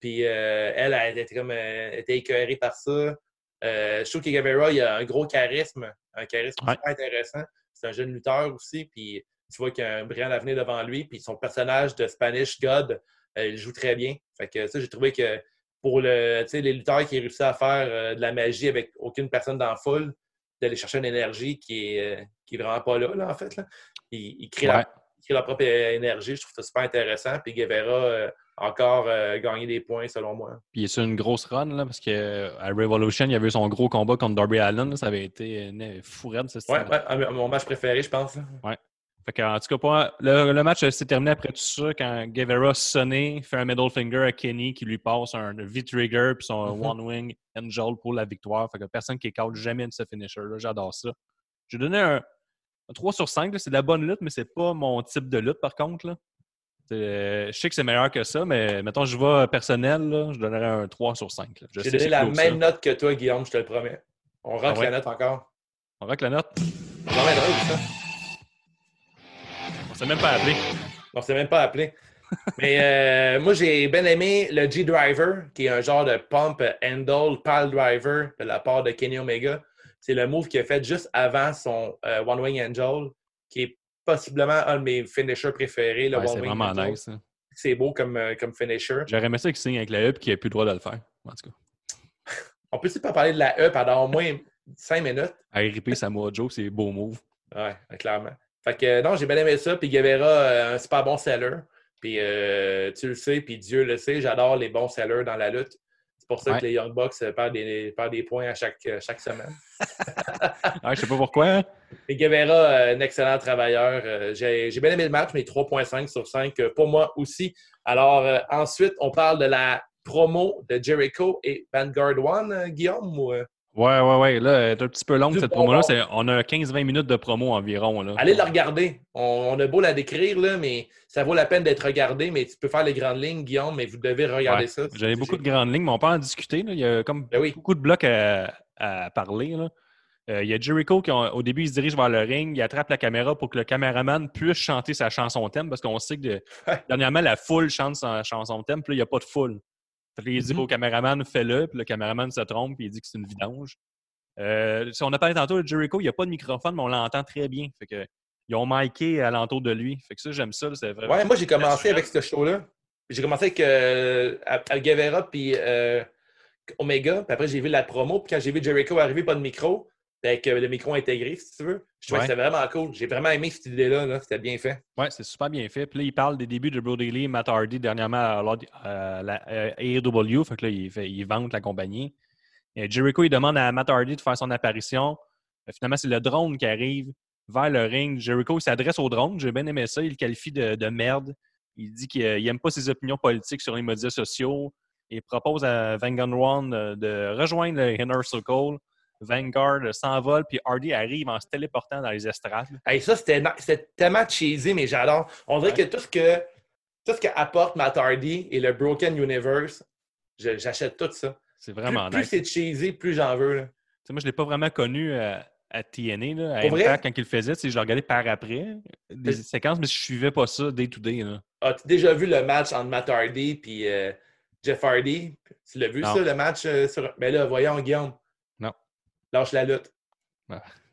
Puis euh, elle, elle était comme euh, était écœurée par ça. Je trouve que Guevara, il a un gros charisme, un charisme Ouais. super intéressant. C'est un jeune lutteur aussi, puis tu vois qu'il a un brillant avenir devant lui, puis son personnage de Spanish God, il joue très bien. Fait que ça, j'ai trouvé que pour le, les lutteurs qui réussissent à faire euh, de la magie avec aucune personne dans la foule, d'aller chercher une énergie qui est, euh, qui est vraiment pas là, là, en fait. Là. Ils, ils créent Ouais. leur, ils créent leur propre euh, énergie. Je trouve ça super intéressant. Puis Guevara euh, a encore euh, gagné des points, selon moi. Puis il est sur une grosse run, là, parce qu'à Revolution, il y avait eu son gros combat contre Darby Allen. là, ça avait été une fourette, ce Ouais, style. ouais, un- mon match préféré, je pense. là. Fait que, en tout cas, le, le match euh, s'est terminé après tout ça quand Guevara sonné, fait un middle finger à Kenny qui lui passe un V-trigger puis son Mhm. One Wing Angel pour la victoire. Fait que personne qui écarte jamais de ce finisher. J'adore ça. J'ai donné un, un 3 sur 5. là. C'est de la bonne lutte, mais c'est pas mon type de lutte par contre. Là. Euh, je sais que c'est meilleur que ça, mais mettons, je vais personnel, là, je donnerais un 3 sur 5. là. Je J'ai donné la même note que toi, Guillaume, je te le promets. On rock Ah ouais? la note encore. On rock la note. C'est ça. On s'est même pas appelé. On s'est même pas appelé. Mais euh, *laughs* moi, j'ai bien aimé le G-Driver, qui est un genre de pump handle pile driver de la part de Kenny Omega. C'est le move qu'il a fait juste avant son euh, One Wing Angel, qui est possiblement un de mes finishers préférés, le Ouais, c'est vraiment Angel. nice. hein. C'est beau comme, euh, comme finisher. J'aurais aimé ça qu'il signe avec la hub qui n'a plus le droit de le faire. En tout cas. On peut-tu pas parler de la E pendant au moins 5 minutes? RIP Samoa Joe, c'est beau move. Ouais, clairement. Fait que non, j'ai bien aimé ça. Puis Guevara, euh, un super bon seller. Puis euh, tu le sais, puis Dieu le sait, j'adore les bons sellers dans la lutte. C'est pour ça Ouais. que les Young Bucks euh, perdent des, perdent des points à chaque, chaque semaine. *laughs* Ah, je sais pas pourquoi. hein. Et Guevara, un excellent travailleur. J'ai bien aimé le match, mais 3.5 sur 5 euh, pour moi aussi. Alors euh, ensuite, on parle de la promo de Jericho et Vanguard One, Guillaume. ou, Ouais, ouais, ouais. Là, elle est un petit peu longue cette bon promo-là. C'est- On a 15-20 minutes de promo environ. Là. Allez le regarder. On, on a beau la décrire, là, mais ça vaut la peine d'être regardé. Mais tu peux faire les grandes lignes, Guillaume, mais vous devez regarder Ouais. ça. J'avais beaucoup de grandes lignes, mais on peut en discuter. là. Il y a comme Ben oui. beaucoup de blocs à, à parler. là. Euh, il y a Jericho qui, au début, il se dirige vers le ring, il attrape la caméra pour que le caméraman puisse chanter sa chanson thème, parce qu'on sait que de- dernièrement, la foule chante sa chanson thème, puis là, il n'y a pas de foule. Il dit Mhm. au caméraman, fais-le, puis le caméraman se trompe, puis il dit que c'est une vidange. Euh, si on a parlé tantôt de Jericho, il n'y a pas de microphone, mais on l'entend très bien. Fait que, ils ont miké alentour de lui. Fait que ça, j'aime ça. C'est vraiment... Ouais, moi, j'ai commencé avec ce show-là. J'ai commencé avec, euh, Guevara puis euh, Omega. Puis après, j'ai vu la promo. Puis quand j'ai vu Jericho arriver, pas de micro, avec euh, le micro intégré, si tu veux, je trouvais que c'était vraiment cool. J'ai vraiment aimé cette idée-là. là. C'était bien fait. Ouais, c'est super bien fait. Puis là, il parle des débuts de Brody Lee, Matt Hardy dernièrement à, l'A- à la à AEW. Fait que là, il, fait, il vante la compagnie. Et Jericho, il demande à Matt Hardy de faire son apparition. Euh, Finalement, c'est le drone qui arrive vers le ring. Jericho s'adresse au drone. J'ai bien aimé ça. Il le qualifie de, de merde. Il dit qu'il n'aime pas ses opinions politiques sur les médias sociaux. Il propose à de, de rejoindre le Inner Circle. Vanguard s'envole, puis Hardy arrive en se téléportant dans les estrades. Hey, ça, c'était tellement cheesy, mais j'adore. On dirait Ouais. que tout ce que tout ce qu'apporte Matt Hardy et le Broken Universe, j'achète tout ça. C'est Plus, vraiment plus nice. c'est cheesy, plus j'en veux. là. Moi, je ne l'ai pas vraiment connu à, à TNA, là, à Pour vrai? Impact, quand il le faisait. Je le regardais par après, des séquences, mais je suivais pas ça day to day. As-tu déjà vu le match entre Matt Hardy et Jeff Hardy? Tu l'as vu, Non. ça, le match euh, sur. Mais là, voyons, Guillaume. Lâche la lutte.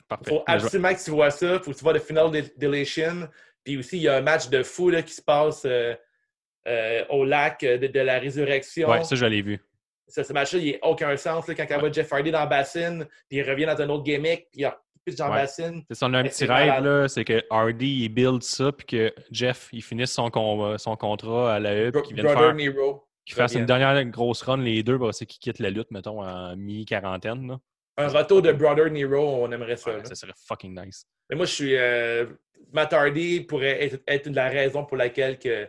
Parfait. faut absolument que tu vois ça. faut que tu vois le Final de- Deletion. Puis aussi, il y a un match de fou là, qui se passe euh, euh, au lac euh, de, de la résurrection. Ouais, ça, je l'ai vu. Ça, ce match-là, il n'a aucun sens. Là, quand on voit Jeff Hardy dans la bassine, puis il revient dans un autre gimmick, puis il pitch dans la Ouais. bassine. C'est ça, on a un Mais petit rêve, là, c'est que Hardy, il build ça, puis que Jeff, il finisse son, con- son contrat à la E, puis Bro- qu'il faire, Nero. qu'il fasse une dernière grosse run, les deux, bah, c'est qu'ils quittent la lutte, mettons, en mi-quarantaine. Un retour de Brother Nero, on aimerait ça. Ouais, ça serait fucking nice. Mais moi, je suis. euh, Matt Hardy pourrait être, être la raison pour laquelle que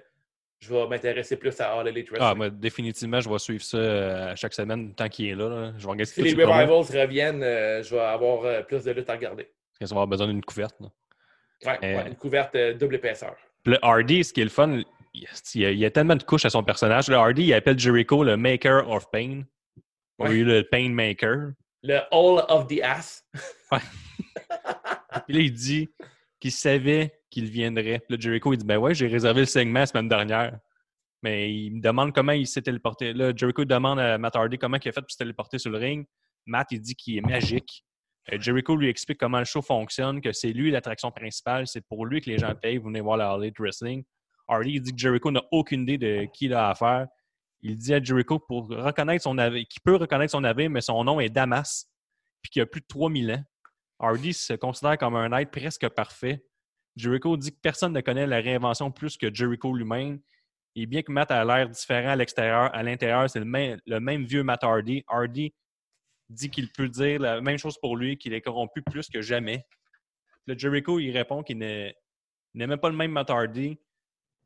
je vais m'intéresser plus à All Elite Wrestling. Ah, moi, définitivement, je vais suivre ça euh, chaque semaine tant qu'il est là. là. Je vais regarder si les Revivals reviennent, euh, je vais avoir plus de lutte à regarder. parce qu'on va avoir besoin d'une couverte. là. Ouais, ouais, une couverte double épaisseur. Le Hardy, ce qui est le fun, il y a, il y tellement de couches à son personnage. Le Hardy, il appelle Jericho le Maker of Pain. Ouais. lieu le Pain Maker. Le All of the Ass. *laughs* Puis là, il dit qu'il savait qu'il viendrait. Là, Jericho, il dit Ben ouais, j'ai réservé le segment la semaine dernière. Mais il me demande comment il s'est téléporté. Là, Jericho demande à Matt Hardy comment il a fait pour se téléporter sur le ring. Matt, il dit qu'il est magique. Euh, Jericho lui explique comment le show fonctionne, que c'est lui l'attraction principale, c'est pour lui que les gens payent, vous venez voir All Elite Wrestling. Hardy, il dit que Jericho n'a aucune idée de qui il a affaire. Il dit à Jericho pour reconnaître son qu'il peut reconnaître son navire, mais son nom est Damas, puis qu'il a plus de 3000 ans. Hardy se considère comme un être presque parfait. Jericho dit que personne ne connaît la réinvention plus que Jericho lui-même. Et bien que Matt a l'air différent à l'extérieur, à l'intérieur, c'est le même, le même vieux Matt Hardy. Hardy dit qu'il peut dire la même chose pour lui, qu'il est corrompu plus que jamais. Le Jericho, il répond qu'il n'est il n'est même pas le même Matt Hardy,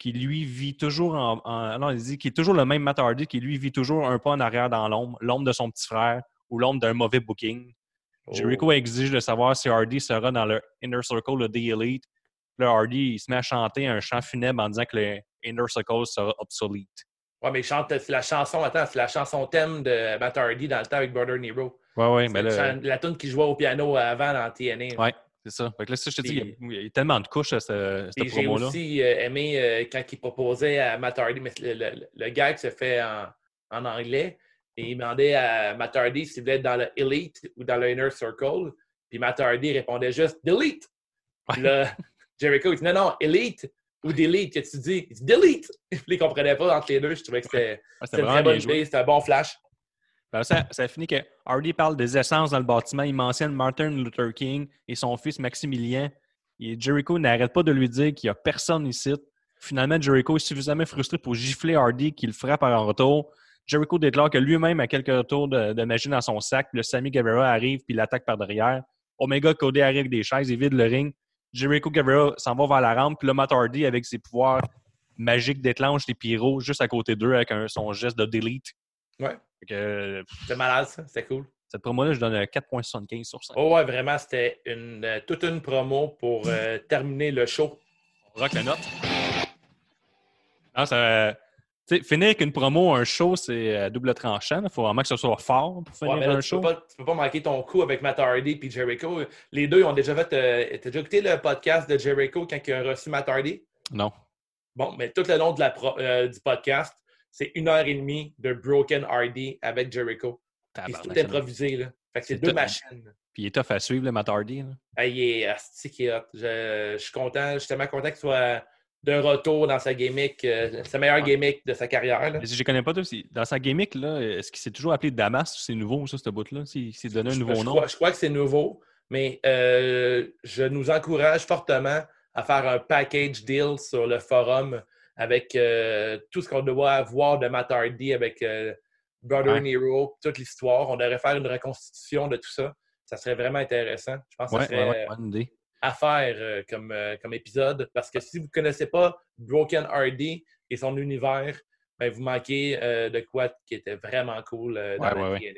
qui lui vit toujours en, en- Non, il dit qu'il est toujours le même Matt Hardy, qui lui vit toujours un pas en arrière dans l'ombre, l'ombre de son petit frère ou l'ombre d'un mauvais booking. Oh. Jericho exige de savoir si Hardy sera dans le Inner Circle de The Elite. Là, Hardy, il se met à chanter un chant funèbre en disant que le Inner Circle sera obsolete. Ouais, mais il chante, c'est la chanson, attends, c'est la chanson thème de Matt Hardy dans le temps avec Brother Nero. Ouais, ouais, mais le la tune qui jouait au piano avant dans TNA. ouais, c'est ça. Fait que là, ça, je te dis, il y a- il y, a tellement de couches à ce, cette Et j'ai promo-là. aussi euh, aimé euh, quand il proposait à Matt Hardy, mais le, le, le gag se fait en, en anglais, et il demandait à Matt Hardy s'il voulait être dans le Elite ou dans le Inner Circle. Puis Matt Hardy répondait juste Delete. Puis là, *laughs* *laughs* Jericho il dit non, non, Elite ou Delete, que tu dis? Il dit Delete. *laughs* Puis il comprenait pas entre les deux. Je trouvais que c'était Ouais, une très bonne idée, c'était un bon flash. Ben, ça, finit que Hardy parle des essences dans le bâtiment. Il mentionne Martin Luther King et son fils Maximilien. Et Jericho n'arrête pas de lui dire qu'il n'y a personne ici. Finalement, Jericho est suffisamment frustré pour gifler Hardy qu'il frappe en retour. Jericho déclare que lui-même a quelques retours de, magie dans son sac. Le Sammy Guevara arrive puis l'attaque par derrière. Omega Cody arrive avec des chaises, il vide le ring. Jericho Guevara s'en va vers la rampe. Puis le Matt Hardy, avec ses pouvoirs magiques, déclenche les pyros juste à côté d'eux avec son geste de delete. Ouais. Que, euh, C'était malade, ça. C'était cool. cette promo-là, je donne un 4.75 sur 5. Oh ouais, vraiment, c'était une, euh, toute une promo pour euh, terminer le show. On rock la note. Non, ça. Finir avec une promo, un show, c'est à double tranchant. Il faut vraiment que ce soit fort pour finir Ouais, mais là, un tu, show. peux pas, tu peux pas manquer ton coup avec Matt Hardy et Jericho. Les deux ils ont déjà fait. T'as déjà écouté le podcast de Jericho quand il a reçu Matt Hardy? Non. Bon, mais tout le long de la pro- du podcast, c'est une heure et demie de Broken Hardy avec Jericho. C'est tout improvisé. Là. Fait que c'est deux tout- machines. Puis il est tough à suivre, le Matt Hardy. là. Ah, il est asti qui est hot. Je, je suis content. Je suis tellement content qu'il soit de retour dans sa gimmick, euh, sa meilleure gimmick de sa carrière. là. Je ne connais pas, toi, c'est- dans sa gimmick, est-ce qu'il s'est toujours appelé Damas ou c'est nouveau, ça, ce bout-là? S'il s'est donné un nouveau je nom? Crois, je crois que c'est nouveau, mais euh, je nous encourage fortement à faire un package deal sur le forum avec euh, tout ce qu'on doit voir de Matt Hardy avec euh, Brother Ouais. Nero, toute l'histoire. On devrait faire une reconstitution de tout ça. Ça serait vraiment intéressant. Je pense que ça serait ouais, ouais, bonne idée. à faire euh, comme, euh, comme épisode parce que si vous ne connaissez pas Broken Hardy et son univers, ben, vous manquez de quoi qui était vraiment cool dans la ouais,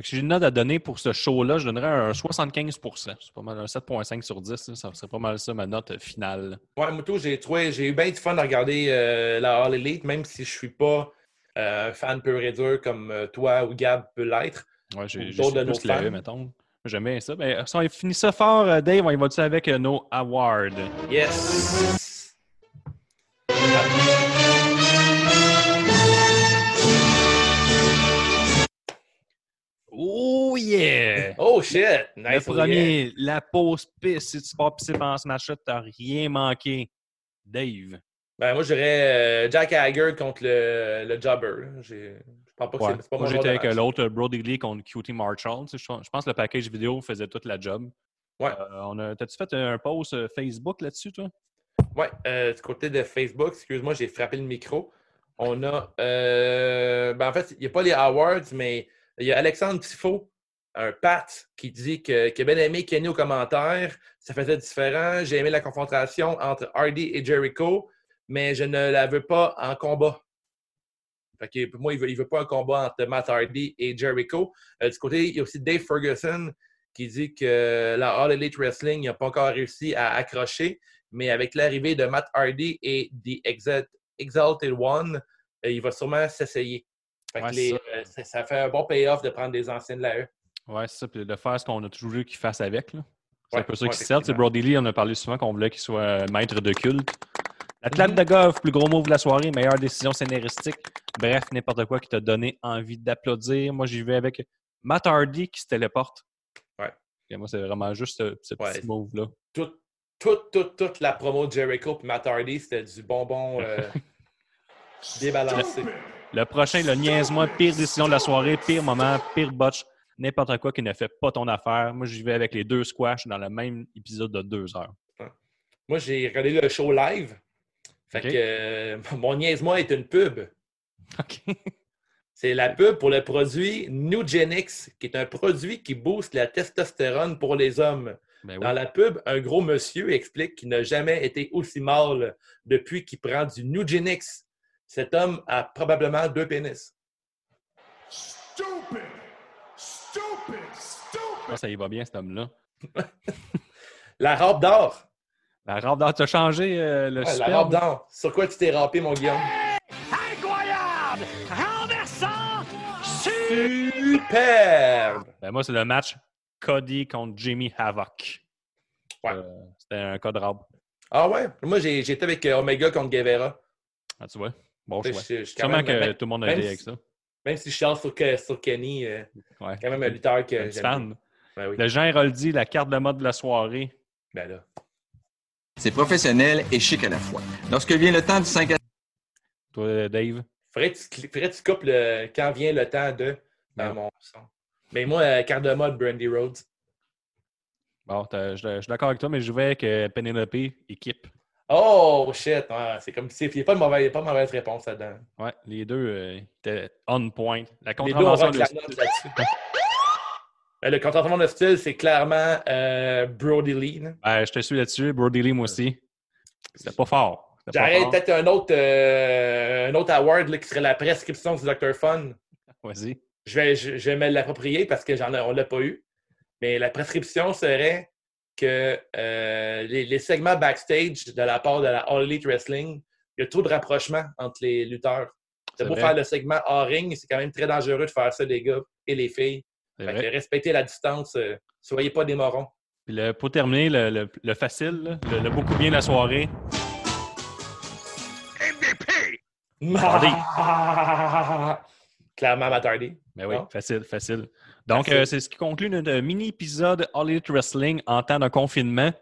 si j'ai une note à donner pour ce show-là, je donnerais un 75 C'est pas mal un 7.5 sur 10. là. Ça serait pas mal ça, ma note finale. Ouais, moi, tout, j'ai j'ai eu bien du fun à regarder euh, la All Elite, même si je suis pas euh, un fan pur et dur comme euh, toi ou Gab peut l'être. Ouais, j'ai d'autres de nos fans. Mettons. J'aime bien ça. Ben, si on finit ça fort, euh, Dave, on y va-tu avec euh, nos awards? Yes! Oh shit! Le Nice. Aurélien. premier, la pause pisse. Si tu pars pisser pendant ce match-là, t'as rien manqué. Dave. Ben, moi, je dirais euh, Jack Hager contre le, le Jobber. Je pense pas que Ouais. c'est pas Moi, j'étais avec euh, l'autre Brody Lee contre QT Marshall. Je je pense que le package vidéo faisait toute la job. Ouais. Euh, T'as-tu fait un post euh, Facebook là-dessus, toi? Ouais, euh, du côté de Facebook, excuse-moi, j'ai frappé le micro. On a. euh, ben, en fait, il n'y a pas les awards, mais il y a Alexandre Tifo, un Pat, qui dit que- qu'il a bien aimé Kenny au commentaire. Ça faisait différent. J'ai aimé la confrontation entre Hardy et Jericho, mais je ne la veux pas en combat. Fait que pour moi, il ne veut, il veut pas un combat entre Matt Hardy et Jericho. Euh, du côté, il y a aussi Dave Ferguson qui dit que la All Elite Wrestling n'a pas encore réussi à accrocher, mais avec l'arrivée de Matt Hardy et The Exalt- Exalted One, euh, il va sûrement s'essayer. Fait que Ouais, les- ça. euh, ça. ça fait un bon payoff de prendre des anciens de la E. Ouais, c'est ça. Puis de faire ce qu'on a toujours voulu qu'il fasse avec. là. C'est Ouais, un peu ça ouais, qui sert. Effectivement. Brody Lee, on a parlé souvent qu'on voulait qu'il soit euh, maître de culte. L'athlète Mhm. de golf, plus gros move de la soirée, meilleure décision scénaristique. Bref, n'importe quoi qui t'a donné envie d'applaudir. Moi, j'y vais avec Matt Hardy qui se téléporte. Ouais. Et moi, c'est vraiment juste ce, ce Ouais. petit move-là. Toute, toute, toute, toute la promo de Jericho et Matt Hardy, c'était du bonbon euh, *laughs* débalancé. Le prochain, le niaise-moi, pire décision de la soirée, pire moment, pire botch, n'importe quoi qui ne fait pas ton affaire. Moi, j'y vais avec les deux squash dans le même épisode de deux heures. Moi, j'ai regardé le show live. Fait que euh, mon niaise-moi est une pub. OK. *laughs* C'est la pub pour le produit Nugenix, qui est un produit qui booste la testostérone pour les hommes. Ben oui. Dans la pub, un gros monsieur explique qu'il n'a jamais été aussi mâle depuis qu'il prend du Nugenix. Cet homme a probablement deux pénis. Stupid! Stupid! Stupid! Ça, ça y va bien, cet homme-là. *laughs* La robe d'or. La robe d'or, tu as changé euh, le Ouais, la robe d'or. Sur quoi tu t'es râpé, mon Guillaume? Incroyable! Renversant! Superbe! Ben, moi, c'est le match Cody contre Jimmy Havoc. Ouais. Euh, C'était un code robe. Ah ouais? Moi, j'étais avec euh, Omega contre Guevara. Ah, tu vois? Bon Je- choix. je- je suis quand Sûrement même- que même, tout le monde a si- avec ça. Même si je charle sur, Ke- sur Kenny, euh, Ouais. quand même un lutteur que j'aime. fan. Ben oui. Le Jean Héroldi, la carte de mode de la soirée. Ben là. C'est professionnel et chic à la fois. Lorsque vient le temps du 5 à Toi, Dave? Faudrait que tu, faudrait que tu coupes le, quand vient le temps de dans Ouais. mon son. Mais moi, euh, carte de mode Brandy Rhodes. Bon, je je suis d'accord avec toi, mais je vais avec euh, Penelope, équipe. Oh shit! Ouais, c'est comme si il n'y a pas de mauvaise, pas de mauvaise réponse là-dedans. Ouais, les deux euh, étaient on point. La contravention de style-. Ben, le contentement de style, c'est clairement euh, Brody Lee. Ben, je te suis là-dessus. Brody Lee, moi aussi. C'était pas fort. J'arrête fort. peut-être un autre, euh, un autre award là, qui serait la prescription du Dr. Fun. Vas-y. Je vais, je, je vais me l'approprier parce que j'en ai- on ne l'a pas eu. Mais la prescription serait que euh, les, les segments backstage de la part de la All Elite Wrestling, il y a trop de rapprochement entre les lutteurs. C'est vrai. faire le segment hors ring, c'est quand même très dangereux de faire ça, les gars et les filles. Fait respectez la distance, euh, soyez pas des morons. Puis le- pour terminer, le, le- le facile, le, le beaucoup bien de la soirée. *laughs* Clairement, Matt Hardy. Ben oui, Non? facile, facile. Donc, euh, c'est ce qui conclut notre mini-épisode All Elite Wrestling en temps de confinement.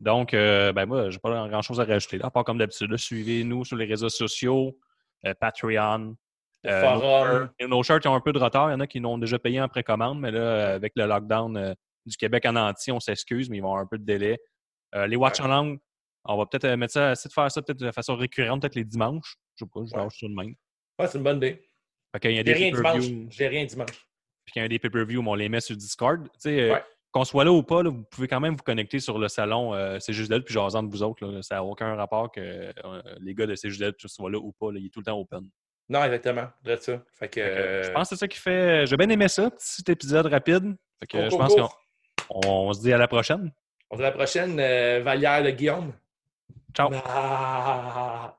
Donc, euh, ben moi, j'ai pas grand-chose à rajouter là, à part comme d'habitude. Suivez-nous sur les réseaux sociaux, euh, Patreon. Euh, forum. Nos, nos shirts ont un peu de retard. Il y en a qui l'ont déjà payé en précommande, mais là, euh, avec le lockdown euh, du Québec en entier, on s'excuse, mais ils vont avoir un peu de délai. Euh, les watch along, on va peut-être euh, mettre ça, essayer de faire ça peut-être de façon récurrente, peut-être les dimanches. Je sais pas, je Ouais. lâche ça de même. Ouais, c'est une bonne idée. J'ai rien dimanche. J'ai rien dimanche. Puis qu'il y a un des pay-per-view, on les met sur Discord. Tu sais, euh. Qu'on soit là ou pas, là, vous pouvez quand même vous connecter sur le salon. euh, c'est juste là, puis jasant de vous autres. là. ça n'a aucun rapport que euh, les gars de C'est juste soient là ou pas. il est tout le temps open. Non, exactement. Ça. Fait que, Fait que, euh, Je pense que c'est ça qui fait. J'ai bien aimé ça, petit épisode rapide. Fait que, Court, je pense qu'on on se dit à la prochaine. on se dit à la prochaine, Vallière de Guillaume. Ciao. Ah.